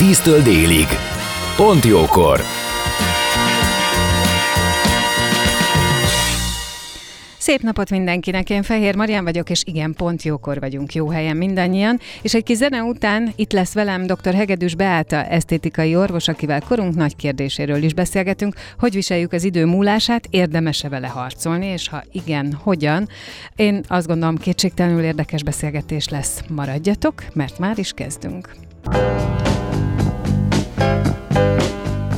10-től délig. Pont jókor! Szép napot mindenkinek, én Fehér Marian vagyok, és igen, pont jókor vagyunk, jó helyen mindannyian. És egy kis zene után itt lesz velem dr. Hegedűs Beáta, esztétikai orvos, akivel korunk nagy kérdéséről is beszélgetünk, hogy viseljük az idő múlását, érdemese vele harcolni, és ha igen, hogyan. Én azt gondolom, kétségtelenül érdekes beszélgetés lesz. Maradjatok, mert már is kezdünk.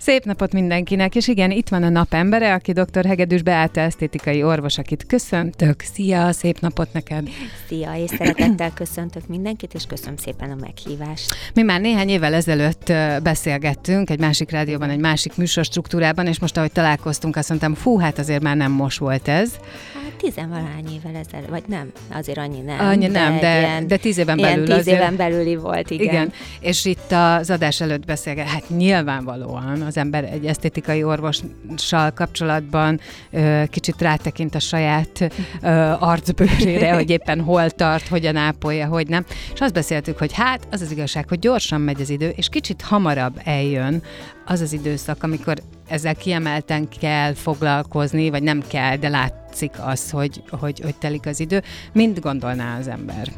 Szép napot mindenkinek, és igen, itt van a napembere, aki dr. Hegedűs Beáta esztétikai orvos, akit köszöntök. Szia, szép napot neked! Szia, és szeretettel köszöntök mindenkit, és köszönöm szépen a meghívást. Mi már néhány évvel ezelőtt beszélgettünk egy másik rádióban, egy másik műsorstruktúrában, és most, ahogy találkoztunk, azt mondtam, fú, hát azért már nem most volt ez. Hát tizenvalány évvel ezelőtt, vagy nem, azért annyi nem. Annyi nem, de, ilyen, de tíz éven belül tíz azért... éven belüli volt, igen. igen. És itt az adás előtt beszélget, hát nyilvánvalóan az ember egy esztétikai orvossal kapcsolatban kicsit rátekint a saját arcbőrére, hogy éppen hol tart, hogyan ápolja, hogy nem. És azt beszéltük, hogy hát az az igazság, hogy gyorsan megy az idő, és kicsit hamarabb eljön az az időszak, amikor ezzel kiemelten kell foglalkozni, vagy nem kell, de látszik az, hogy, hogy, hogy telik az idő. Mind gondolná az ember?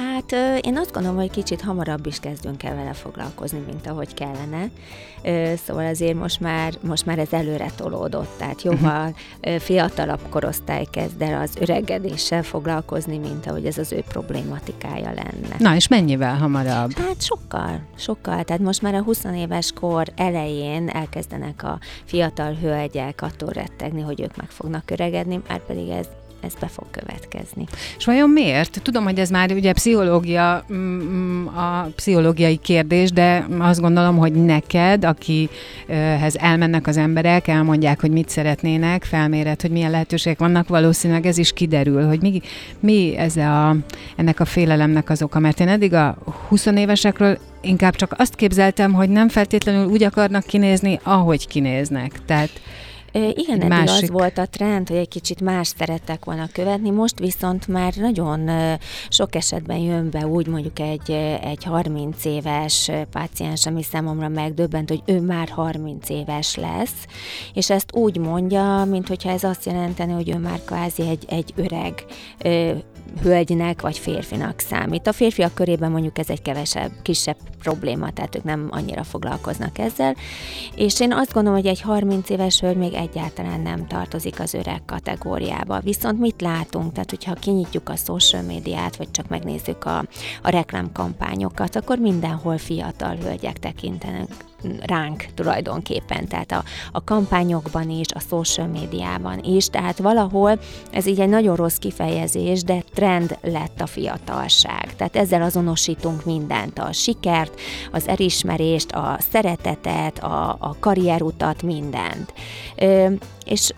Hát én azt gondolom, hogy kicsit hamarabb is kezdünk el vele foglalkozni, mint ahogy kellene. Szóval azért most már, most már ez előre tolódott, tehát jóval fiatalabb korosztály kezd el az öregedéssel foglalkozni, mint ahogy ez az ő problématikája lenne. Na, és mennyivel hamarabb? Hát sokkal, sokkal. Tehát most már a 20 éves kor elején elkezdenek a fiatal hölgyek attól rettegni, hogy ők meg fognak öregedni, már pedig ez ez be fog következni. És vajon miért? Tudom, hogy ez már ugye pszichológia, mm, a pszichológiai kérdés, de azt gondolom, hogy neked, akihez elmennek az emberek, elmondják, hogy mit szeretnének, felméred, hogy milyen lehetőségek vannak, valószínűleg ez is kiderül, hogy mi, mi ez a, ennek a félelemnek az oka. Mert én eddig a 20 évesekről inkább csak azt képzeltem, hogy nem feltétlenül úgy akarnak kinézni, ahogy kinéznek. Tehát igen, eddig másik... az volt a trend, hogy egy kicsit más szerettek volna követni, most viszont már nagyon sok esetben jön be úgy mondjuk egy, egy 30 éves páciens, ami számomra megdöbbent, hogy ő már 30 éves lesz, és ezt úgy mondja, mint hogyha ez azt jelenteni, hogy ő már kvázi egy, egy öreg hölgynek vagy férfinak számít. A férfiak körében mondjuk ez egy kevesebb, kisebb probléma, tehát ők nem annyira foglalkoznak ezzel. És én azt gondolom, hogy egy 30 éves hölgy még egyáltalán nem tartozik az öreg kategóriába. Viszont mit látunk? Tehát, hogyha kinyitjuk a social médiát, vagy csak megnézzük a, a reklámkampányokat, akkor mindenhol fiatal hölgyek tekintenek ránk tulajdonképpen, tehát a, a kampányokban is, a social médiában is, tehát valahol ez így egy nagyon rossz kifejezés, de trend lett a fiatalság. Tehát ezzel azonosítunk mindent, a sikert, az elismerést, a szeretetet, a, a karrierutat, mindent. Ö, és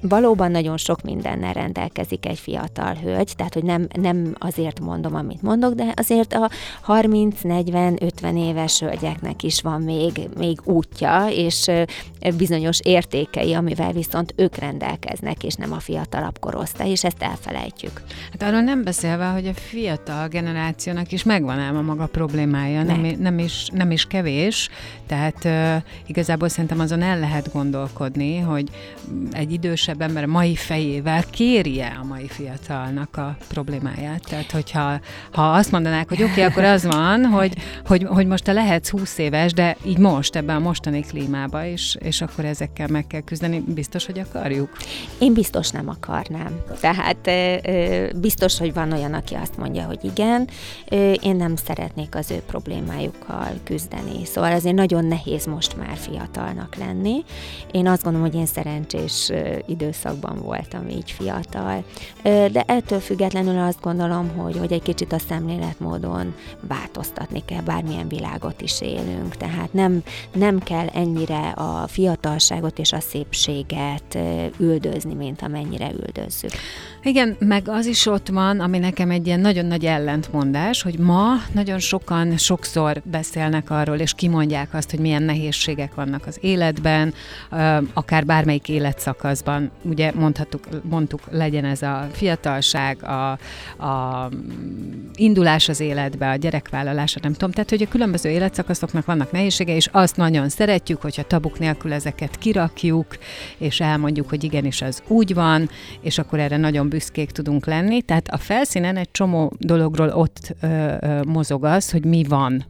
valóban nagyon sok mindennel rendelkezik egy fiatal hölgy, tehát hogy nem, nem azért mondom, amit mondok, de azért a 30-40-50 éves hölgyeknek is van még, még útja, és bizonyos értékei, amivel viszont ők rendelkeznek, és nem a fiatalabb korosztály, és ezt elfelejtjük. Hát arról nem beszélve, hogy a fiatal generációnak is megvan ám a maga problémája, nem, nem, is, nem is kevés, tehát uh, igazából szerintem azon el lehet gondolkodni, hogy egy idős idősebb ember mai fejével kérje a mai fiatalnak a problémáját. Tehát, hogyha ha azt mondanák, hogy oké, okay, akkor az van, hogy, hogy, hogy most te lehetsz 20 éves, de így most, ebben a mostani klímába, és, és akkor ezekkel meg kell küzdeni, biztos, hogy akarjuk? Én biztos nem akarnám. Tehát biztos, hogy van olyan, aki azt mondja, hogy igen, én nem szeretnék az ő problémájukkal küzdeni. Szóval azért nagyon nehéz most már fiatalnak lenni. Én azt gondolom, hogy én szerencsés időszakban voltam így fiatal. De ettől függetlenül azt gondolom, hogy, hogy egy kicsit a szemléletmódon változtatni kell, bármilyen világot is élünk. Tehát nem, nem kell ennyire a fiatalságot és a szépséget üldözni, mint amennyire üldözzük. Igen, meg az is ott van, ami nekem egy ilyen nagyon nagy ellentmondás, hogy ma nagyon sokan sokszor beszélnek arról, és kimondják azt, hogy milyen nehézségek vannak az életben, akár bármelyik életszakaszban. Ugye mondhattuk, mondtuk, legyen ez a fiatalság, a, a indulás az életbe, a gyerekvállalása, nem tudom. Tehát, hogy a különböző életszakaszoknak vannak nehézsége, és azt nagyon szeretjük, hogyha tabuk nélkül ezeket kirakjuk, és elmondjuk, hogy igenis az úgy van, és akkor erre nagyon büszkék tudunk lenni. Tehát a felszínen egy csomó dologról ott ö, ö, mozog az, hogy mi van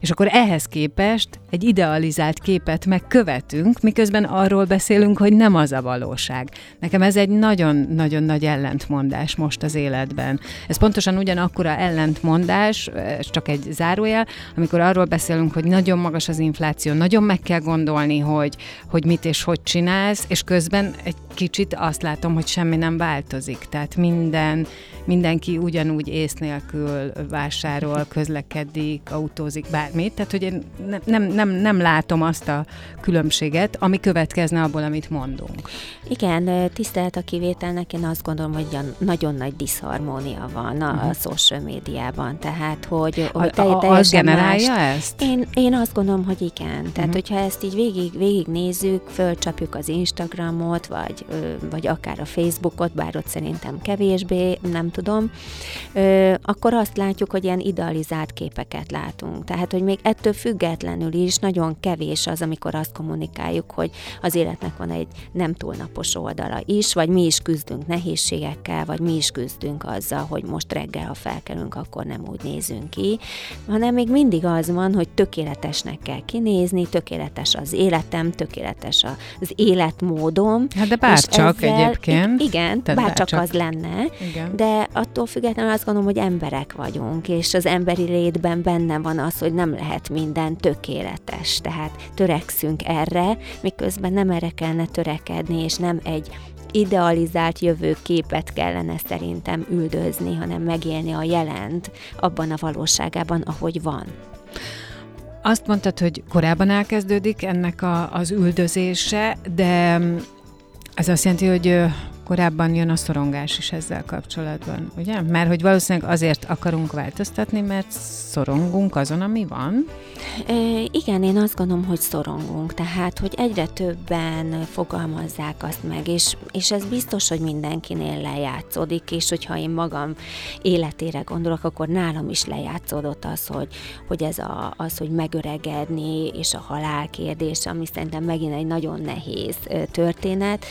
és akkor ehhez képest egy idealizált képet megkövetünk, miközben arról beszélünk, hogy nem az a valóság. Nekem ez egy nagyon-nagyon nagy ellentmondás most az életben. Ez pontosan ugyanakkora ellentmondás, csak egy zárójel, amikor arról beszélünk, hogy nagyon magas az infláció, nagyon meg kell gondolni, hogy, hogy mit és hogy csinálsz, és közben egy kicsit azt látom, hogy semmi nem változik. Tehát minden, mindenki ugyanúgy ész nélkül vásárol, közlekedik, autózik, bármit. Tehát, hogy én nem, nem, nem látom azt a különbséget, ami következne abból, amit mondunk. Igen, tisztelt a kivételnek, én azt gondolom, hogy nagyon nagy diszharmónia van a, uh-huh. social médiában. Tehát, hogy, hogy te, a, az generálja más. ezt? Én, én azt gondolom, hogy igen. Tehát, uh-huh. hogyha ezt így végig, végig nézzük, fölcsapjuk az Instagramot, vagy vagy akár a Facebookot, bár ott szerintem kevésbé, nem tudom, akkor azt látjuk, hogy ilyen idealizált képeket látunk. Tehát, hogy még ettől függetlenül is nagyon kevés az, amikor azt kommunikáljuk, hogy az életnek van egy nem túl napos oldala is, vagy mi is küzdünk nehézségekkel, vagy mi is küzdünk azzal, hogy most reggel, ha felkelünk, akkor nem úgy nézünk ki, hanem még mindig az van, hogy tökéletesnek kell kinézni, tökéletes az életem, tökéletes az életmódom. Hát de bár és csak ezzel, egyébként. Igen, bár csak az lenne, igen. de attól függetlenül azt gondolom, hogy emberek vagyunk, és az emberi létben benne van az, hogy nem lehet minden tökéletes, tehát törekszünk erre, miközben nem erre kellene törekedni, és nem egy idealizált jövőképet kellene szerintem üldözni, hanem megélni a jelent abban a valóságában, ahogy van. Azt mondtad, hogy korábban elkezdődik ennek a, az üldözése, de ez azt jelenti, hogy korábban jön a szorongás is ezzel kapcsolatban, ugye? Mert hogy valószínűleg azért akarunk változtatni, mert szorongunk azon, ami van? E, igen, én azt gondolom, hogy szorongunk, tehát, hogy egyre többen fogalmazzák azt meg, és, és ez biztos, hogy mindenkinél lejátszódik, és hogyha én magam életére gondolok, akkor nálam is lejátszódott az, hogy, hogy ez a, az, hogy megöregedni, és a halál kérdés, ami szerintem megint egy nagyon nehéz történet,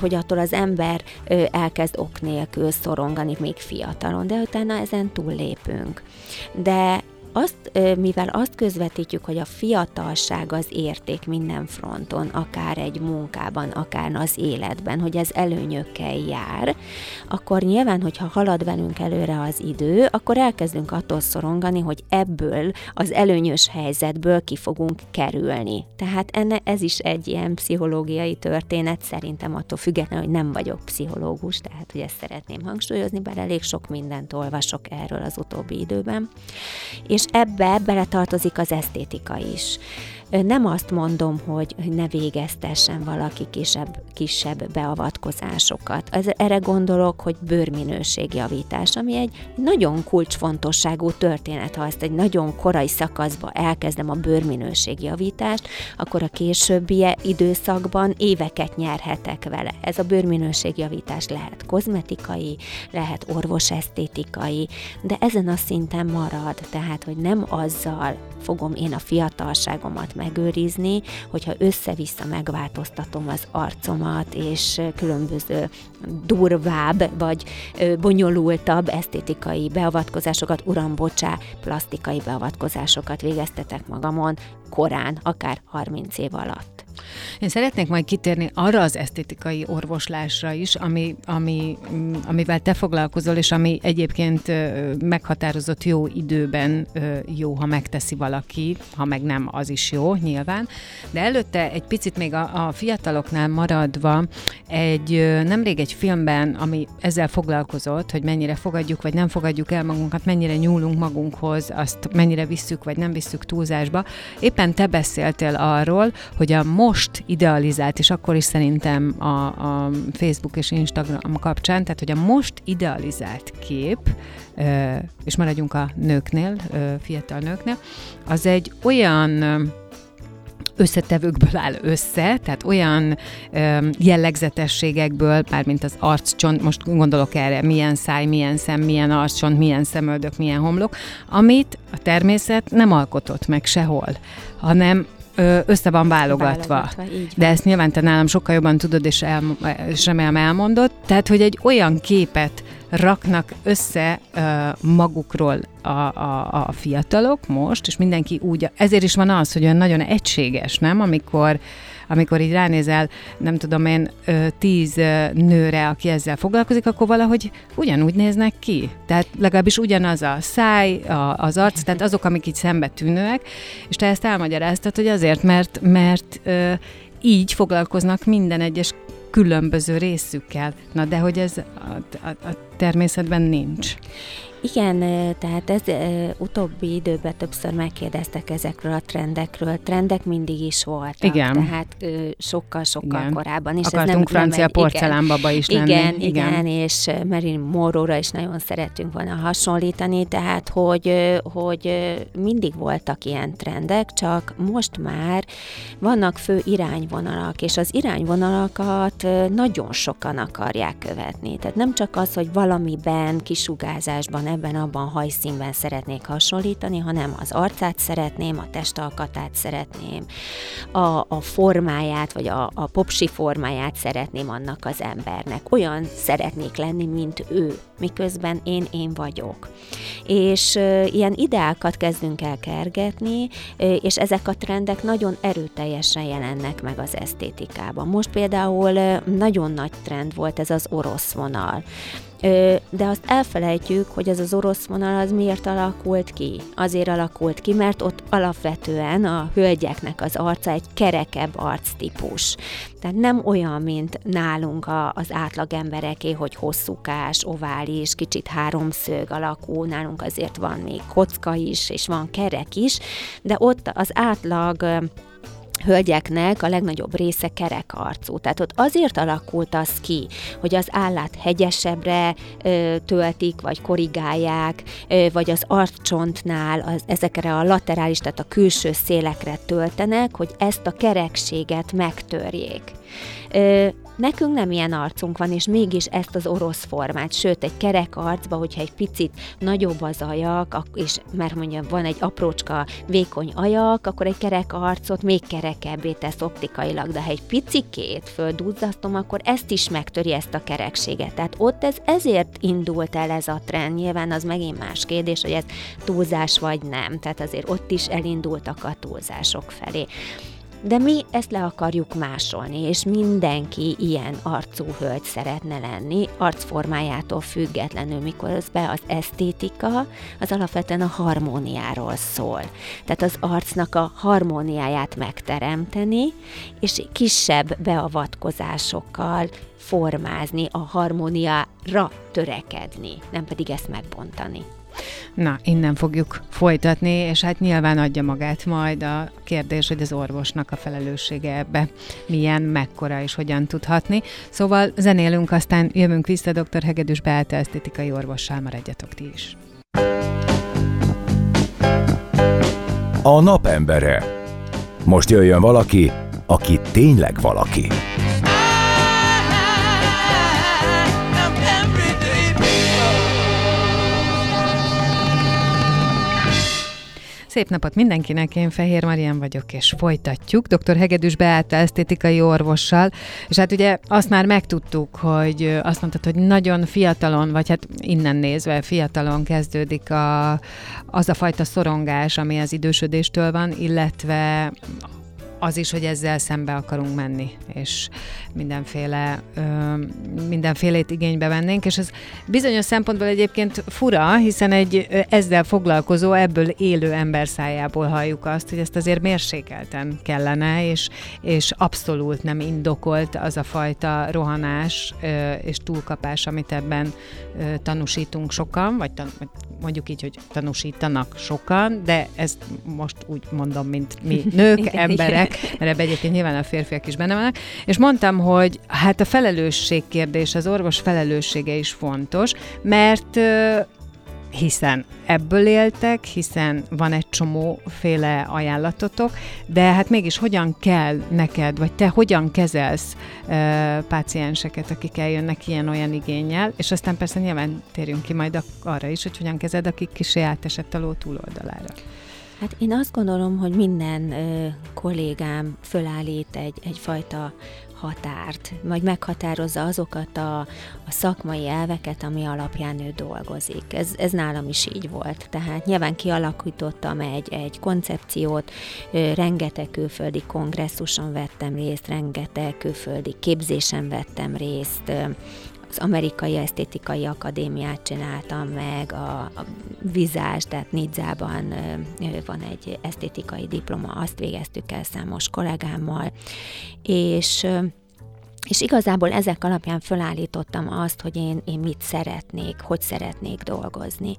hogy attól az ember ember elkezd ok nélkül szorongani még fiatalon, de utána ezen túllépünk. De azt, mivel azt közvetítjük, hogy a fiatalság az érték minden fronton, akár egy munkában, akár az életben, hogy ez előnyökkel jár, akkor nyilván, hogyha halad velünk előre az idő, akkor elkezdünk attól szorongani, hogy ebből az előnyös helyzetből ki fogunk kerülni. Tehát enne, ez is egy ilyen pszichológiai történet, szerintem attól függetlenül, hogy nem vagyok pszichológus, tehát hogy ezt szeretném hangsúlyozni, bár elég sok mindent olvasok erről az utóbbi időben. És és ebbe beletartozik az esztétika is. Nem azt mondom, hogy ne végeztessen valaki kisebb, kisebb beavatkozásokat. Ez, erre gondolok, hogy bőrminőségjavítás, ami egy nagyon kulcsfontosságú történet. Ha ezt egy nagyon korai szakaszba elkezdem a bőrminőségjavítást, akkor a későbbi időszakban éveket nyerhetek vele. Ez a bőrminőségjavítás lehet kozmetikai, lehet orvosesztétikai, de ezen a szinten marad, tehát hogy nem azzal fogom én a fiatalságomat megőrizni, hogyha össze-vissza megváltoztatom az arcomat, és különböző durvább vagy bonyolultabb esztétikai beavatkozásokat, uram, bocsá, plastikai beavatkozásokat végeztetek magamon korán, akár 30 év alatt. Én szeretnék majd kitérni arra az esztétikai orvoslásra is, ami, ami, amivel te foglalkozol, és ami egyébként meghatározott jó időben jó, ha megteszi valaki, ha meg nem, az is jó, nyilván. De előtte egy picit még a, a fiataloknál maradva, egy nemrég egy filmben, ami ezzel foglalkozott, hogy mennyire fogadjuk, vagy nem fogadjuk el magunkat, mennyire nyúlunk magunkhoz, azt mennyire visszük, vagy nem visszük túlzásba. Éppen te beszéltél arról, hogy a most idealizált, és akkor is szerintem a, a Facebook és Instagram kapcsán, tehát hogy a most idealizált kép, és maradjunk a nőknél, fiatal nőknél, az egy olyan összetevőkből áll össze, tehát olyan ö, jellegzetességekből, mármint az arccsont, most gondolok erre, milyen száj, milyen szem, milyen arccsont, milyen szemöldök, milyen homlok, amit a természet nem alkotott meg sehol, hanem össze van válogatva. válogatva van. De ezt nyilván te nálam sokkal jobban tudod, és, el, és remélem elmondod. Tehát, hogy egy olyan képet raknak össze uh, magukról a, a, a fiatalok most, és mindenki úgy, ezért is van az, hogy olyan nagyon egységes, nem? Amikor amikor így ránézel, nem tudom én, tíz nőre, aki ezzel foglalkozik, akkor valahogy ugyanúgy néznek ki. Tehát legalábbis ugyanaz a száj, a, az arc, tehát azok, amik így szembe tűnőek, és te ezt elmagyaráztad, hogy azért, mert, mert így foglalkoznak minden egyes különböző részükkel. Na de hogy ez a, a, a természetben nincs. Igen, tehát ez utóbbi időben többször megkérdeztek ezekről a trendekről. Trendek mindig is voltak. Igen. Tehát sokkal-sokkal korábban is. Akartunk ez nem, francia porcelánbaba is igen, lenni. Igen, igen, és Marilyn Monroe-ra is nagyon szeretünk volna hasonlítani, tehát hogy, hogy mindig voltak ilyen trendek, csak most már vannak fő irányvonalak, és az irányvonalakat nagyon sokan akarják követni. Tehát nem csak az, hogy valamiben, kisugázásban ebben, abban hajszínben szeretnék hasonlítani, hanem az arcát szeretném, a testalkatát szeretném, a, a formáját, vagy a, a popsi formáját szeretném annak az embernek. Olyan szeretnék lenni, mint ő, miközben én én vagyok. És e, ilyen ideákat kezdünk el kergetni, e, és ezek a trendek nagyon erőteljesen jelennek meg az esztétikában. Most például nagyon nagy trend volt ez az orosz vonal de azt elfelejtjük, hogy ez az orosz vonal az miért alakult ki. Azért alakult ki, mert ott alapvetően a hölgyeknek az arca egy kerekebb arctípus. Tehát nem olyan, mint nálunk a, az átlagembereké, hogy hosszúkás, ovális, kicsit háromszög alakú, nálunk azért van még kocka is, és van kerek is, de ott az átlag hölgyeknek a legnagyobb része kerekarcú. Tehát ott azért alakult az ki, hogy az állát hegyesebbre ö, töltik, vagy korrigálják, ö, vagy az arccsontnál az, ezekre a laterális, tehát a külső szélekre töltenek, hogy ezt a kerekséget megtörjék. Ö, Nekünk nem ilyen arcunk van, és mégis ezt az orosz formát, sőt, egy kerek arcba, hogyha egy picit nagyobb az ajak, és mert mondjam, van egy aprócska vékony ajak, akkor egy kerek arcot még kerekebbé tesz optikailag, de ha egy picikét földúzzasztom, akkor ezt is megtöri ezt a kerekséget. Tehát ott ez ezért indult el ez a trend. Nyilván az megint más kérdés, hogy ez túlzás vagy nem. Tehát azért ott is elindultak a túlzások felé de mi ezt le akarjuk másolni, és mindenki ilyen arcú hölgy szeretne lenni, arcformájától függetlenül, miközben az esztétika az alapvetően a harmóniáról szól. Tehát az arcnak a harmóniáját megteremteni, és kisebb beavatkozásokkal formázni, a harmóniára törekedni, nem pedig ezt megbontani. Na, innen fogjuk folytatni, és hát nyilván adja magát majd a kérdés, hogy az orvosnak a felelőssége ebbe milyen, mekkora és hogyan tudhatni. Szóval zenélünk, aztán jövünk vissza dr. Hegedűs Beáta esztétikai orvossal, maradjatok ti is. A napembere. Most jöjjön valaki, aki tényleg valaki. Szép napot mindenkinek, én Fehér Marian vagyok, és folytatjuk. Dr. Hegedűs Beáta esztétikai orvossal, és hát ugye azt már megtudtuk, hogy azt mondtad, hogy nagyon fiatalon, vagy hát innen nézve fiatalon kezdődik a, az a fajta szorongás, ami az idősödéstől van, illetve az is, hogy ezzel szembe akarunk menni, és mindenféle, ö, mindenfélét igénybe vennénk, és ez bizonyos szempontból egyébként fura, hiszen egy ezzel foglalkozó, ebből élő ember szájából halljuk azt, hogy ezt azért mérsékelten kellene, és, és abszolút nem indokolt az a fajta rohanás ö, és túlkapás, amit ebben ö, tanúsítunk sokan, vagy tan- mondjuk így, hogy tanúsítanak sokan, de ezt most úgy mondom, mint mi nők, emberek, mert ebbe egyébként nyilván a férfiak is benne vannak, és mondtam, hogy hát a felelősség kérdés, az orvos felelőssége is fontos, mert hiszen ebből éltek, hiszen van egy csomó féle ajánlatotok, de hát mégis hogyan kell neked, vagy te hogyan kezelsz e, pácienseket, akik eljönnek ilyen-olyan igényel, és aztán persze nyilván térjünk ki majd arra is, hogy hogyan kezed, akik kis átesett a ló túloldalára. Hát én azt gondolom, hogy minden ö, kollégám fölállít egy, egyfajta határt, vagy meghatározza azokat a, a szakmai elveket, ami alapján ő dolgozik. Ez, ez nálam is így volt. Tehát nyilván kialakítottam egy, egy koncepciót, rengeteg külföldi kongresszuson vettem részt, rengeteg külföldi képzésen vettem részt, az Amerikai Esztétikai Akadémiát csináltam meg, a, a vizás, tehát Nidzában van egy esztétikai diploma, azt végeztük el számos kollégámmal, és és igazából ezek alapján fölállítottam azt, hogy én, én mit szeretnék, hogy szeretnék dolgozni.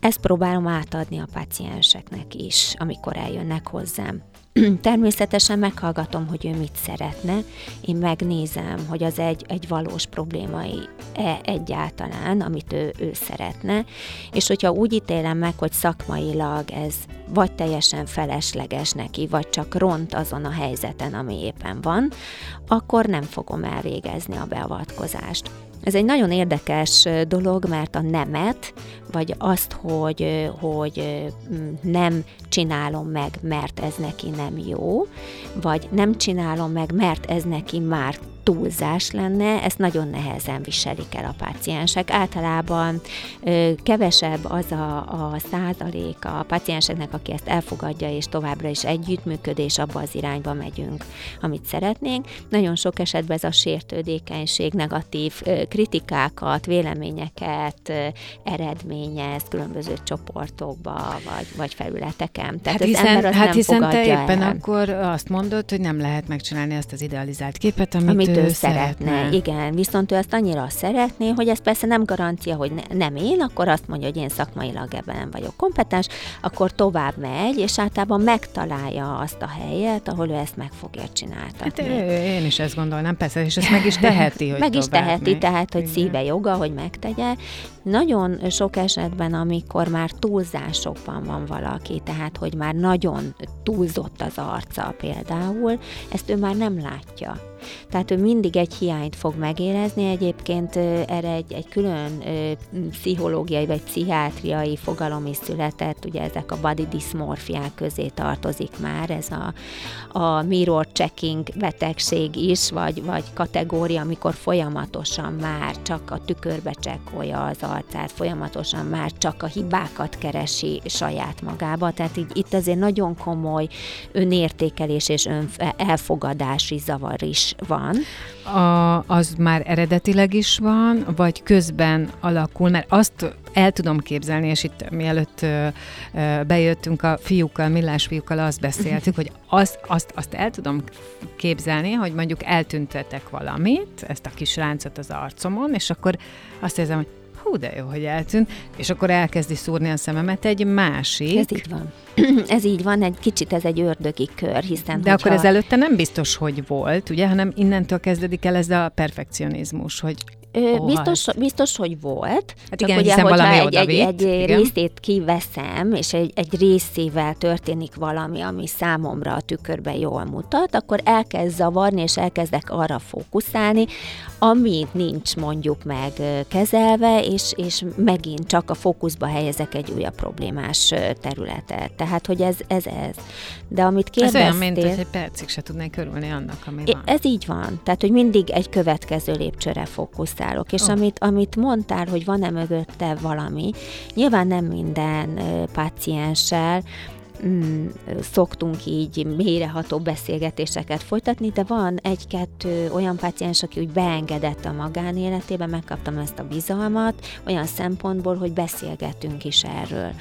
Ezt próbálom átadni a pacienseknek is, amikor eljönnek hozzám. Természetesen meghallgatom, hogy ő mit szeretne, én megnézem, hogy az egy, egy valós problémai e egyáltalán, amit ő, ő szeretne, és hogyha úgy ítélem meg, hogy szakmailag ez vagy teljesen felesleges neki, vagy csak ront azon a helyzeten, ami éppen van, akkor nem fogom elvégezni a beavatkozást. Ez egy nagyon érdekes dolog, mert a nemet, vagy azt, hogy, hogy nem csinálom meg, mert ez neki nem jó, vagy nem csinálom meg, mert ez neki már túlzás lenne, ezt nagyon nehezen viselik el a páciensek. Általában ö, kevesebb az a, a százalék a pácienseknek, aki ezt elfogadja, és továbbra is együttműködés, abba az irányba megyünk, amit szeretnénk. Nagyon sok esetben ez a sértődékenység, negatív ö, kritikákat, véleményeket ö, eredményez különböző csoportokba, vagy, vagy felületeken. Tehát hát hiszen, ember hát nem hiszen te éppen el. akkor azt mondod, hogy nem lehet megcsinálni azt az idealizált képet, amit, amit ő, szeretne. szeretne. Igen, viszont ő azt annyira szeretné, hogy ez persze nem garancia, hogy ne, nem én, akkor azt mondja, hogy én szakmailag ebben nem vagyok kompetens, akkor tovább megy, és általában megtalálja azt a helyet, ahol ő ezt meg fogja csináltatni. Hát én is ezt gondolnám, persze, és ezt meg is teheti, hogy Meg is teheti, megy. tehát, hogy Igen. szíve joga, hogy megtegye. Nagyon sok esetben, amikor már túlzásokban van valaki, tehát, hogy már nagyon túlzott az arca például, ezt ő már nem látja. Tehát ő mindig egy hiányt fog megérezni, egyébként erre egy, egy külön pszichológiai vagy pszichiátriai fogalom is született, ugye ezek a body dysmorphiák közé tartozik már, ez a, a mirror checking betegség is, vagy, vagy kategória, amikor folyamatosan már csak a tükörbe csekkolja az arcát, folyamatosan már csak a hibákat keresi saját magába, tehát így itt azért nagyon komoly önértékelés és ön elfogadási zavar is van. A, az már eredetileg is van, vagy közben alakul, mert azt el tudom képzelni, és itt mielőtt bejöttünk a fiúkkal, millás fiúkkal, azt beszéltük, hogy azt, azt, azt el tudom képzelni, hogy mondjuk eltüntetek valamit, ezt a kis ráncot az arcomon, és akkor azt érzem, hogy hú, de jó, hogy eltűnt, és akkor elkezdi szúrni a szememet egy másik. Ez így van. ez így van, egy kicsit ez egy ördögi kör, hiszen... De akkor ez előtte nem biztos, hogy volt, ugye, hanem innentől kezdődik el ez a perfekcionizmus, hogy Biztos, biztos, hogy volt. Hát igen, ugye, hogyha egy, egy, egy igen. részét kiveszem, és egy, egy részével történik valami, ami számomra a tükörben jól mutat, akkor elkezd zavarni, és elkezdek arra fókuszálni, ami nincs mondjuk meg kezelve, és, és megint csak a fókuszba helyezek egy újabb problémás területet. Tehát, hogy ez ez. ez. De amit kérdeztél... Ez olyan, mint hogy egy percig se tudnék körülni annak, ami van. Ez így van. Tehát, hogy mindig egy következő lépcsőre fókuszálok. És oh. amit, amit mondtál, hogy van-e mögötte valami, nyilván nem minden pácienssel, mm, szoktunk így mélyreható beszélgetéseket folytatni, de van egy-kettő olyan paciens, aki úgy beengedett a magánéletébe, megkaptam ezt a bizalmat, olyan szempontból, hogy beszélgetünk is erről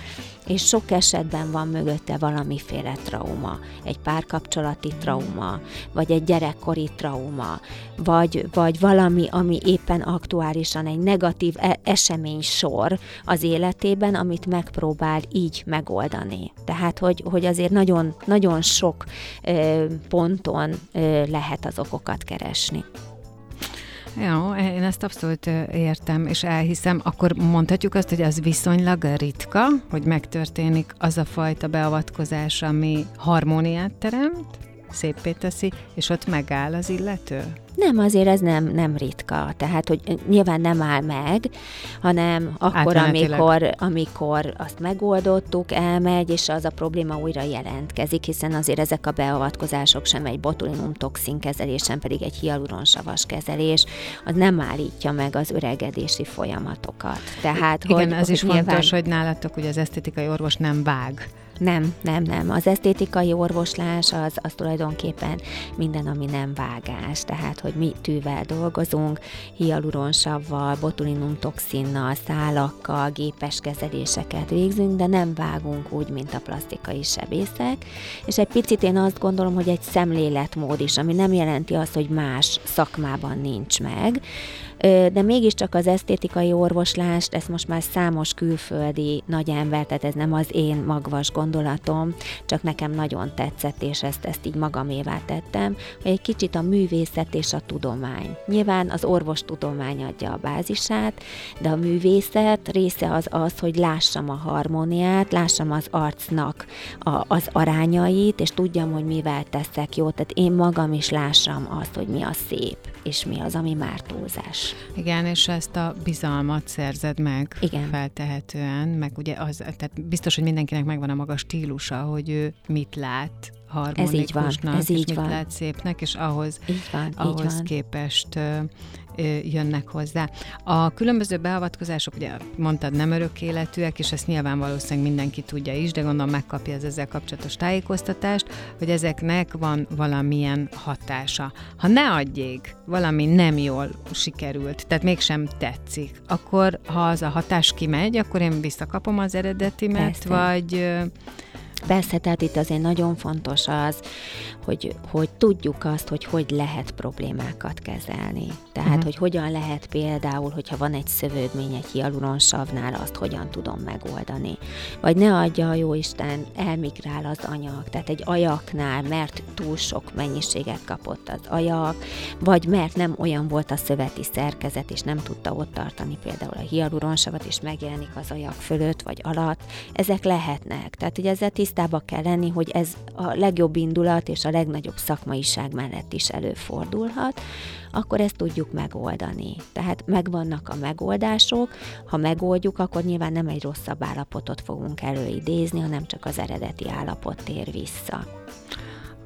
és sok esetben van mögötte valamiféle trauma, egy párkapcsolati trauma, vagy egy gyerekkori trauma, vagy, vagy valami, ami éppen aktuálisan egy negatív e- esemény sor az életében, amit megpróbál így megoldani. Tehát, hogy, hogy azért nagyon, nagyon sok ö, ponton ö, lehet az okokat keresni. Jó, én ezt abszolút értem, és elhiszem. Akkor mondhatjuk azt, hogy az viszonylag ritka, hogy megtörténik az a fajta beavatkozás, ami harmóniát teremt, szépé teszi, és ott megáll az illető? Nem, azért ez nem, nem ritka. Tehát, hogy nyilván nem áll meg, hanem akkor, amikor, amikor azt megoldottuk, elmegy, és az a probléma újra jelentkezik, hiszen azért ezek a beavatkozások sem egy botulinum toxin kezelés, sem pedig egy hialuronsavas kezelés, az nem állítja meg az öregedési folyamatokat. Tehát, Igen, hogy, ez is nyilván... fontos, hogy nálatok hogy az esztetikai orvos nem vág nem, nem, nem. Az esztétikai orvoslás az, az tulajdonképpen minden, ami nem vágás. Tehát, hogy mi tűvel dolgozunk, hialuronsavval, botulinum toxinnal, szálakkal, gépes kezeléseket végzünk, de nem vágunk úgy, mint a plastikai sebészek. És egy picit én azt gondolom, hogy egy szemléletmód is, ami nem jelenti azt, hogy más szakmában nincs meg, de mégiscsak az esztétikai orvoslást, ezt most már számos külföldi nagy ember, tehát ez nem az én magvas gondolatom, csak nekem nagyon tetszett, és ezt, ezt így magamévá tettem, hogy egy kicsit a művészet és a tudomány. Nyilván az orvostudomány adja a bázisát, de a művészet része az az, hogy lássam a harmóniát, lássam az arcnak a, az arányait, és tudjam, hogy mivel teszek jót, tehát én magam is lássam azt, hogy mi a szép és mi az, ami már túlzás. Igen, és ezt a bizalmat szerzed meg Igen. feltehetően, meg ugye az, tehát biztos, hogy mindenkinek megvan a maga stílusa, hogy ő mit lát harmonikusnak, ez így van, ez és így mit van. lát szépnek, és ahhoz, így van, ahhoz így van. képest jönnek hozzá. A különböző beavatkozások, ugye mondtad, nem örök életűek, és ezt nyilván valószínűleg mindenki tudja is, de gondolom megkapja az ezzel kapcsolatos tájékoztatást, hogy ezeknek van valamilyen hatása. Ha ne adjék, valami nem jól sikerült, tehát mégsem tetszik, akkor ha az a hatás kimegy, akkor én visszakapom az eredetimet, Persze. vagy Persze, tehát itt azért nagyon fontos az, hogy, hogy tudjuk azt, hogy hogy lehet problémákat kezelni. Tehát, uh-huh. hogy hogyan lehet például, hogyha van egy szövődmény egy hialuronsavnál, azt hogyan tudom megoldani. Vagy ne adja a jóisten, elmigrál az anyag. Tehát egy ajaknál, mert túl sok mennyiséget kapott az ajak, vagy mert nem olyan volt a szöveti szerkezet, és nem tudta ott tartani például a hialuronsavat, és megjelenik az ajak fölött, vagy alatt. Ezek lehetnek. Tehát, hogy ezzel tisztába kell lenni, hogy ez a legjobb indulat és a legnagyobb szakmaiság mellett is előfordulhat, akkor ezt tudjuk megoldani. Tehát megvannak a megoldások, ha megoldjuk, akkor nyilván nem egy rosszabb állapotot fogunk előidézni, hanem csak az eredeti állapot tér vissza.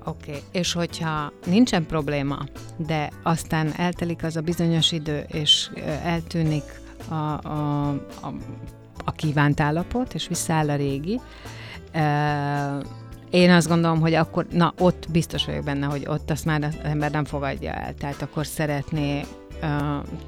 Oké, okay. és hogyha nincsen probléma, de aztán eltelik az a bizonyos idő, és eltűnik a, a, a, a kívánt állapot, és visszaáll a régi, én azt gondolom, hogy akkor, na ott biztos vagyok benne, hogy ott azt már az ember nem fogadja el, tehát akkor szeretné uh,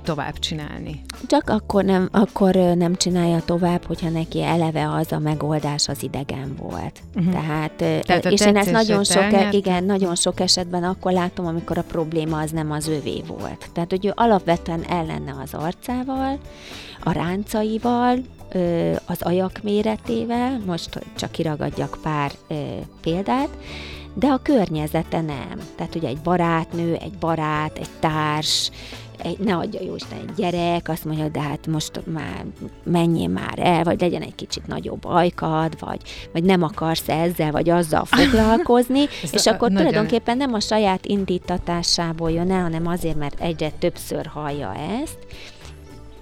tovább csinálni. Csak akkor nem, akkor nem csinálja tovább, hogyha neki eleve az a megoldás az idegen volt. Uh-huh. Tehát, Tehát és én ezt nagyon sok, e- igen, nagyon sok esetben akkor látom, amikor a probléma az nem az övé volt. Tehát, hogy ő alapvetően ellenne az arcával, a ráncaival, az ajak méretével, most csak kiragadjak pár példát, de a környezete nem. Tehát ugye egy barátnő, egy barát, egy társ, egy, ne adja Jóisten egy gyerek, azt mondja, de hát most már menjél már el, vagy legyen egy kicsit nagyobb ajkad, vagy, vagy nem akarsz ezzel, vagy azzal foglalkozni, és akkor nagyon... tulajdonképpen nem a saját indítatásából jön el, hanem azért, mert egyre többször hallja ezt,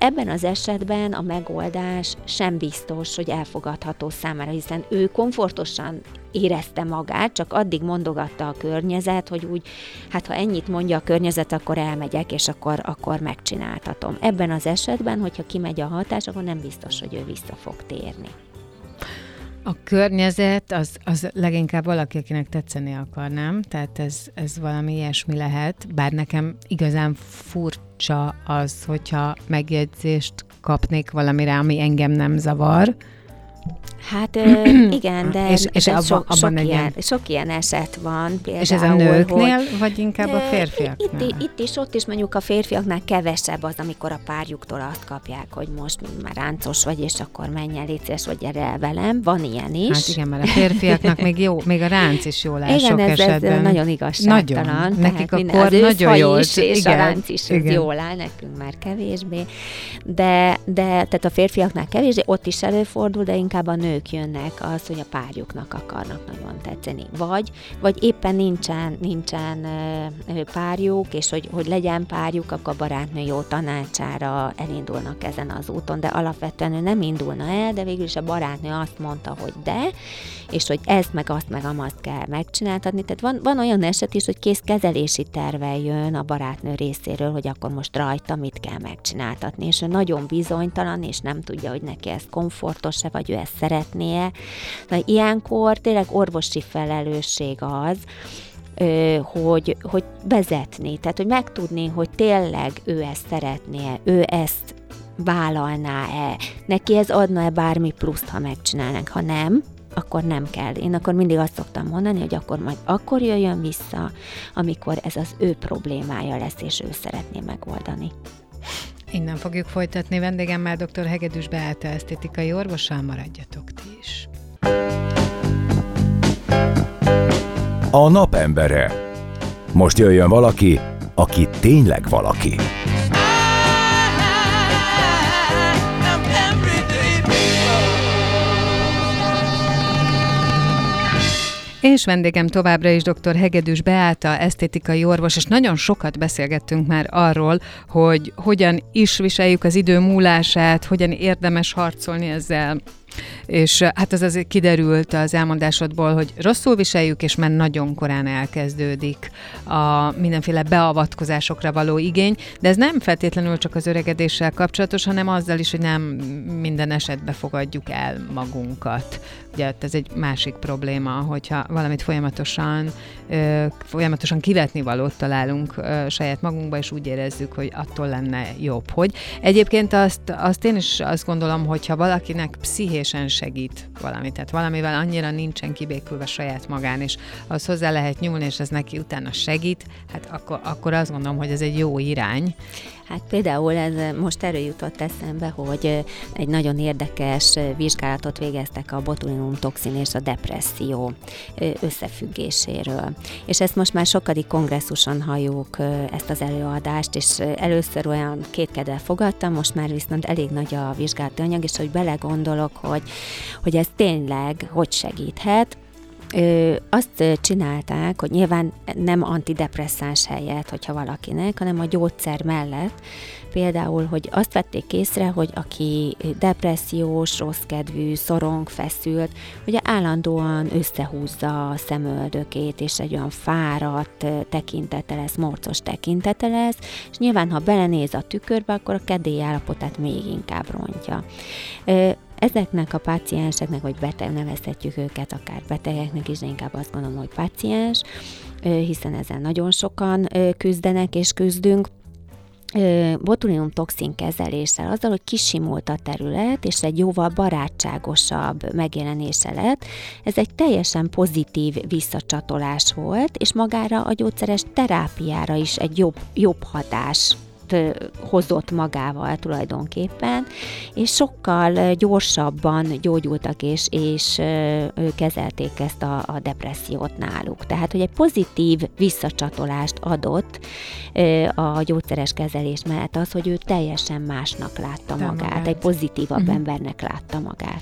Ebben az esetben a megoldás sem biztos, hogy elfogadható számára, hiszen ő komfortosan érezte magát, csak addig mondogatta a környezet, hogy úgy, hát ha ennyit mondja a környezet, akkor elmegyek, és akkor, akkor megcsináltatom. Ebben az esetben, hogyha kimegy a hatás, akkor nem biztos, hogy ő vissza fog térni. A környezet az, az leginkább valaki, akinek tetszeni akar, nem? Tehát ez, ez valami ilyesmi lehet, bár nekem igazán furcsa az, hogyha megjegyzést kapnék valamire, ami engem nem zavar, Hát igen, de, és, és de abba, sok, abban sok, ilyen, sok ilyen eset van. Például, és ez a nőknél, hogy, vagy inkább a férfiaknál? Itt, itt is, ott is mondjuk a férfiaknál kevesebb az, amikor a párjuktól azt kapják, hogy most már ráncos vagy, és akkor menj el, légy vagy gyere el velem. Van ilyen is. Hát igen, mert a férfiaknak még jó, még a ránc is jól áll igen, sok ez, esetben. ez nagyon igazságtalan. Nagyon. Nekik akkor nagyon jó. Is, és igen, a ránc is igen. jól áll, nekünk már kevésbé. De, de tehát a férfiaknál kevésbé, ott is előfordul, de inkább a nők jönnek az, hogy a párjuknak akarnak nagyon tetszeni. Vagy, vagy éppen nincsen, nincsen párjuk, és hogy, hogy legyen párjuk, akkor a barátnő jó tanácsára elindulnak ezen az úton, de alapvetően ő nem indulna el, de végül is a barátnő azt mondta, hogy de, és hogy ezt meg azt meg amazt kell megcsináltatni. Tehát van, van olyan eset is, hogy kész kezelési terve jön a barátnő részéről, hogy akkor most rajta mit kell megcsináltatni, és ő nagyon bizonytalan, és nem tudja, hogy neki ez komfortos-e, vagy ő ezt szeretné-e. Na, ilyenkor tényleg orvosi felelősség az, hogy, hogy vezetni, tehát hogy megtudni, hogy tényleg ő ezt szeretné, ő ezt vállalná-e, neki ez adna-e bármi pluszt, ha megcsinálnánk, ha nem, akkor nem kell. Én akkor mindig azt szoktam mondani, hogy akkor majd akkor jöjjön vissza, amikor ez az ő problémája lesz, és ő szeretné megoldani. Innen fogjuk folytatni vendégemmel dr. Hegedűs Beáta esztétikai orvossal, maradjatok ti is. A napembere. Most jöjjön valaki, aki tényleg valaki. És vendégem továbbra is dr. Hegedűs Beáta, esztétikai orvos, és nagyon sokat beszélgettünk már arról, hogy hogyan is viseljük az idő múlását, hogyan érdemes harcolni ezzel és hát az azért kiderült az elmondásodból, hogy rosszul viseljük, és már nagyon korán elkezdődik a mindenféle beavatkozásokra való igény, de ez nem feltétlenül csak az öregedéssel kapcsolatos, hanem azzal is, hogy nem minden esetben fogadjuk el magunkat. Ugye ez egy másik probléma, hogyha valamit folyamatosan, folyamatosan kivetni valót találunk saját magunkba, és úgy érezzük, hogy attól lenne jobb. Hogy egyébként azt, azt én is azt gondolom, hogyha valakinek pszichésen segít valami, tehát valamivel annyira nincsen kibékülve saját magán, és az hozzá lehet nyúlni, és ez neki utána segít, hát akkor, akkor azt gondolom, hogy ez egy jó irány. Hát például ez most erről jutott eszembe, hogy egy nagyon érdekes vizsgálatot végeztek a botulinum toxin és a depresszió összefüggéséről. És ezt most már sokadik kongresszuson halljuk ezt az előadást, és először olyan kétkedve fogadtam, most már viszont elég nagy a vizsgálati anyag, és hogy belegondolok, hogy, hogy ez tényleg hogy segíthet, Ö, azt csinálták, hogy nyilván nem antidepresszáns helyett, hogyha valakinek, hanem a gyógyszer mellett, például, hogy azt vették észre, hogy aki depressziós, rossz kedvű, szorong, feszült, ugye állandóan összehúzza a szemöldökét, és egy olyan fáradt tekintete lesz, morcos tekintete lesz, és nyilván, ha belenéz a tükörbe, akkor a kedély állapotát még inkább rontja. Ezeknek a pácienseknek, vagy beteg, nevezhetjük őket akár betegeknek is, de inkább azt gondolom, hogy páciens, hiszen ezen nagyon sokan küzdenek és küzdünk, botulinum toxin kezeléssel, azzal, hogy kisimult a terület, és egy jóval barátságosabb megjelenése lett, ez egy teljesen pozitív visszacsatolás volt, és magára a gyógyszeres terápiára is egy jobb, jobb hatás hozott magával tulajdonképpen, és sokkal gyorsabban gyógyultak és, és kezelték ezt a, a depressziót náluk. Tehát, hogy egy pozitív visszacsatolást adott a gyógyszeres kezelés mellett az, hogy ő teljesen másnak látta magát, magát, egy pozitívabb uh-huh. embernek látta magát.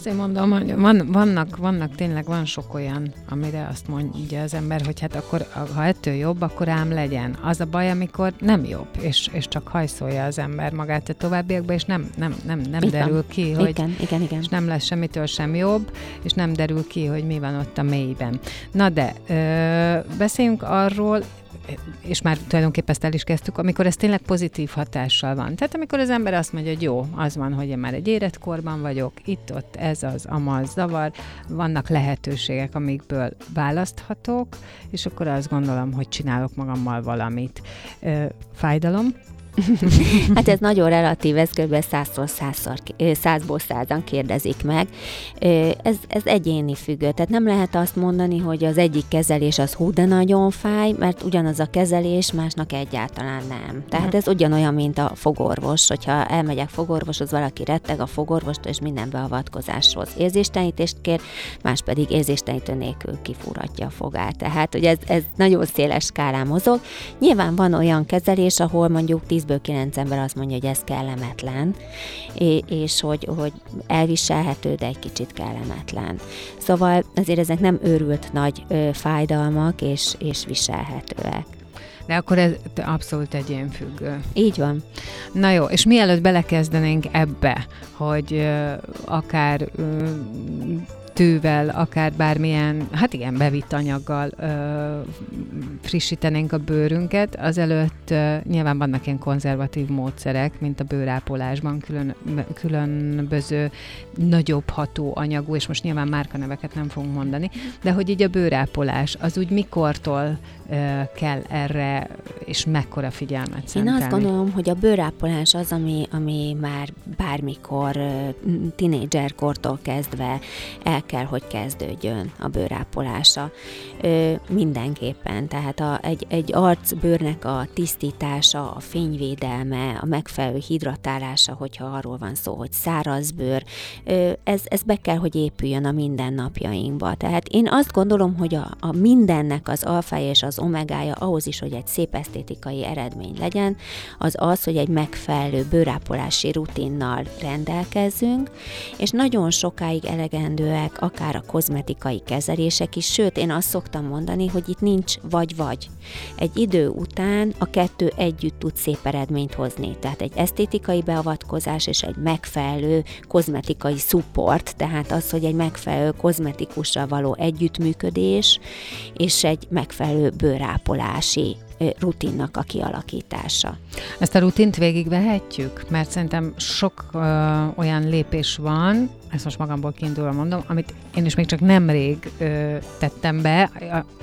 Azért mondom, hogy van, vannak, vannak, tényleg van sok olyan, amire azt mondja az ember, hogy hát akkor, ha ettől jobb, akkor ám legyen. Az a baj, amikor nem jobb, és, és csak hajszolja az ember magát a továbbiakba, és nem, nem, nem, nem igen. derül ki, hogy igen, igen, igen. És nem lesz semmitől sem jobb, és nem derül ki, hogy mi van ott a mélyben. Na de, ö, beszéljünk arról, és már tulajdonképpen ezt el is kezdtük, amikor ez tényleg pozitív hatással van. Tehát amikor az ember azt mondja, hogy jó, az van, hogy én már egy életkorban vagyok, itt-ott ez az, amaz, zavar, vannak lehetőségek, amikből választhatok, és akkor azt gondolom, hogy csinálok magammal valamit. Fájdalom, hát ez nagyon relatív, ez kb. 100-ból 100 százan kérdezik meg. Ez, ez egyéni függő, tehát nem lehet azt mondani, hogy az egyik kezelés az hú, de nagyon fáj, mert ugyanaz a kezelés másnak egyáltalán nem. Tehát ez ugyanolyan, mint a fogorvos, hogyha elmegyek fogorvoshoz, valaki retteg a fogorvostól, és minden beavatkozáshoz érzéstelenítést kér, más pedig érzéstelenítő nélkül kifúratja a fogát. Tehát, hogy ez, ez nagyon széles skálán mozog. Nyilván van olyan kezelés, ahol mondjuk 10 tízből kilenc ember azt mondja, hogy ez kellemetlen, és hogy, hogy elviselhető, de egy kicsit kellemetlen. Szóval azért ezek nem őrült nagy fájdalmak, és, és viselhetőek. De akkor ez abszolút egyénfüggő. Így van. Na jó, és mielőtt belekezdenénk ebbe, hogy akár tűvel, akár bármilyen, hát igen, bevitt anyaggal ö, frissítenénk a bőrünket. Azelőtt ö, nyilván vannak ilyen konzervatív módszerek, mint a bőrápolásban külön, különböző nagyobb ható anyagú, és most nyilván márkaneveket nem fogunk mondani, de hogy így a bőrápolás, az úgy mikortól kell erre, és mekkora figyelmet szentelni? Én azt gondolom, hogy a bőrápolás az, ami, ami már bármikor tinédzserkortól kezdve el kell, hogy kezdődjön a bőrápolása. Mindenképpen, tehát a, egy, egy arcbőrnek a tisztítása, a fényvédelme, a megfelelő hidratálása, hogyha arról van szó, hogy száraz bőr, ez, ez be kell, hogy épüljön a mindennapjainkba. Tehát én azt gondolom, hogy a, a mindennek az alfája és az omegája ahhoz is, hogy egy szép esztétikai eredmény legyen, az az, hogy egy megfelelő bőrápolási rutinnal rendelkezzünk, és nagyon sokáig elegendőek akár a kozmetikai kezelések is, sőt, én azt szoktam mondani, hogy itt nincs vagy-vagy. Egy idő után a kettő együtt tud szép eredményt hozni, tehát egy esztétikai beavatkozás és egy megfelelő kozmetikai support, tehát az, hogy egy megfelelő kozmetikussal való együttműködés, és egy megfelelő bőr bőrápolási rutinnak a kialakítása. Ezt a rutint végigvehetjük? Mert szerintem sok ö, olyan lépés van, ezt most magamból kiindulva mondom, amit én is még csak nemrég ö, tettem be,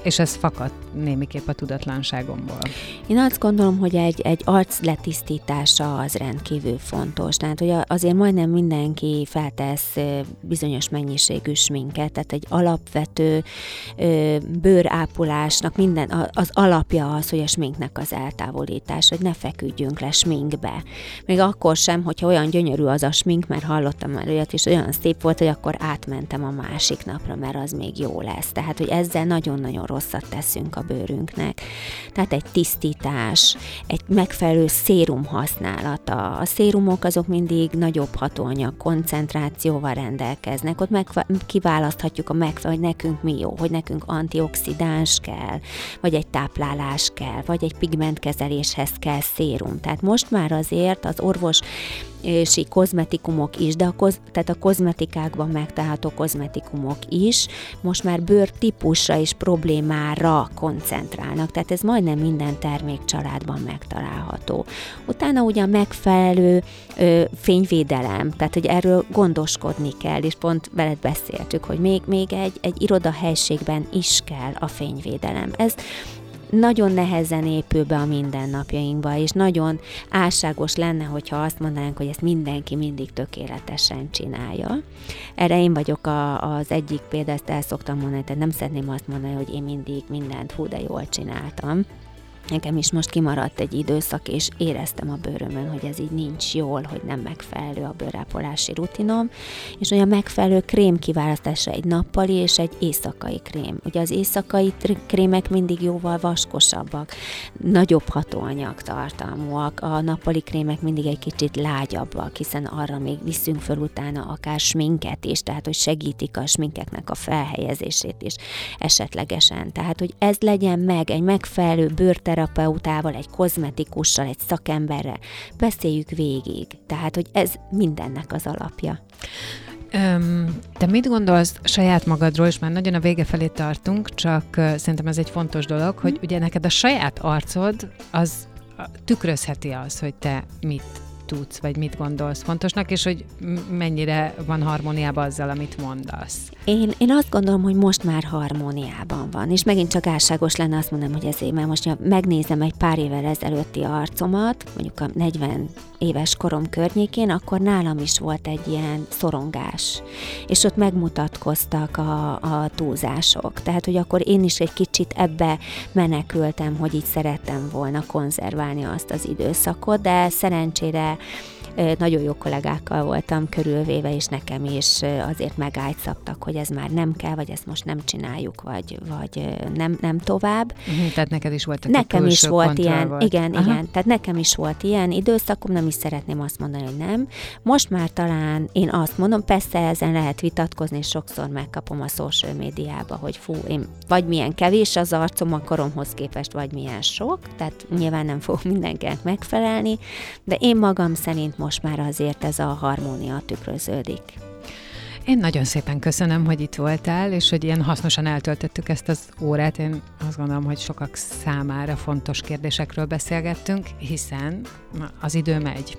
és ez fakadt némiképp a tudatlanságomból. Én azt gondolom, hogy egy, egy arc letisztítása az rendkívül fontos. Tehát, hogy azért majdnem mindenki feltesz bizonyos mennyiségű sminket, tehát egy alapvető ö, bőrápolásnak minden, az alapja az, hogy a sminknek az eltávolítás, hogy ne feküdjünk le sminkbe. Még akkor sem, hogyha olyan gyönyörű az a smink, mert hallottam már olyat, és olyan szép volt, hogy akkor átmentem a másik napra, mert az még jó lesz. Tehát, hogy ezzel nagyon-nagyon rosszat teszünk a bőrünknek. Tehát egy tisztítás, egy megfelelő szérum használata. A szérumok azok mindig nagyobb hatóanyag koncentrációval rendelkeznek. Ott meg, kiválaszthatjuk a megfelelő, hogy nekünk mi jó, hogy nekünk antioxidáns kell, vagy egy táplálás kell, vagy egy pigmentkezeléshez kell szérum. Tehát most már azért az orvos és kozmetikumok is, de a koz, tehát a kozmetikákban megtalálható kozmetikumok is most már bőr típusra és problémára koncentrálnak, tehát ez majdnem minden termékcsaládban megtalálható. Utána ugye a megfelelő ö, fényvédelem, tehát hogy erről gondoskodni kell, és pont veled beszéltük, hogy még, még egy, egy irodahelységben is kell a fényvédelem. Ez nagyon nehezen épül be a mindennapjainkba, és nagyon álságos lenne, hogyha azt mondanánk, hogy ezt mindenki mindig tökéletesen csinálja. Erre én vagyok a, az egyik példa, ezt el szoktam mondani, tehát nem szeretném azt mondani, hogy én mindig mindent hú, de jól csináltam Nekem is most kimaradt egy időszak, és éreztem a bőrömön, hogy ez így nincs jól, hogy nem megfelelő a bőrápolási rutinom, és olyan megfelelő krém kiválasztása egy nappali és egy éjszakai krém. Ugye az éjszakai krémek mindig jóval vaskosabbak, nagyobb hatóanyag tartalmúak, a nappali krémek mindig egy kicsit lágyabbak, hiszen arra még viszünk föl utána akár sminket is, tehát hogy segítik a sminkeknek a felhelyezését is esetlegesen. Tehát, hogy ez legyen meg egy megfelelő bőrter terapeutával, egy kozmetikussal, egy szakemberrel. Beszéljük végig. Tehát, hogy ez mindennek az alapja. Öm, te mit gondolsz saját magadról, és már nagyon a vége felé tartunk, csak szerintem ez egy fontos dolog, hogy mm. ugye neked a saját arcod az tükrözheti az, hogy te mit tudsz, vagy mit gondolsz fontosnak, és hogy mennyire van harmóniában azzal, amit mondasz. Én, én azt gondolom, hogy most már harmóniában van, és megint csak álságos lenne azt mondom, hogy ezért, mert most megnézem egy pár évvel ezelőtti arcomat, mondjuk a 40 éves korom környékén, akkor nálam is volt egy ilyen szorongás, és ott megmutatkoztak a, a túlzások. Tehát, hogy akkor én is egy kicsit ebbe menekültem, hogy így szerettem volna konzerválni azt az időszakot, de szerencsére nagyon jó kollégákkal voltam körülvéve, és nekem is azért megágyszabtak, hogy ez már nem kell, vagy ezt most nem csináljuk, vagy, vagy nem, nem tovább. Uh-huh, tehát neked is volt Nekem is volt ilyen, volt. igen, Aha. igen, tehát nekem is volt ilyen időszakom, nem is szeretném azt mondani, hogy nem. Most már talán én azt mondom, persze ezen lehet vitatkozni, és sokszor megkapom a social médiába, hogy fú, én vagy milyen kevés az arcom a koromhoz képest, vagy milyen sok, tehát nyilván nem fog mindenkinek megfelelni, de én magam szerint most már azért ez a harmónia tükröződik. Én nagyon szépen köszönöm, hogy itt voltál, és hogy ilyen hasznosan eltöltöttük ezt az órát. Én azt gondolom, hogy sokak számára fontos kérdésekről beszélgettünk, hiszen az idő megy,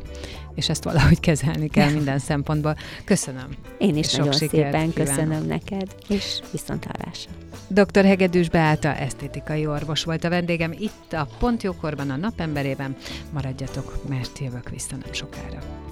és ezt valahogy kezelni kell minden szempontból. Köszönöm. Én is Sok nagyon szépen kívánok. köszönöm neked, és viszont hallásra. Dr. Hegedűs Beáta esztétikai orvos volt a vendégem itt a Pontjókorban, a napemberében. Maradjatok, mert jövök vissza nem sokára.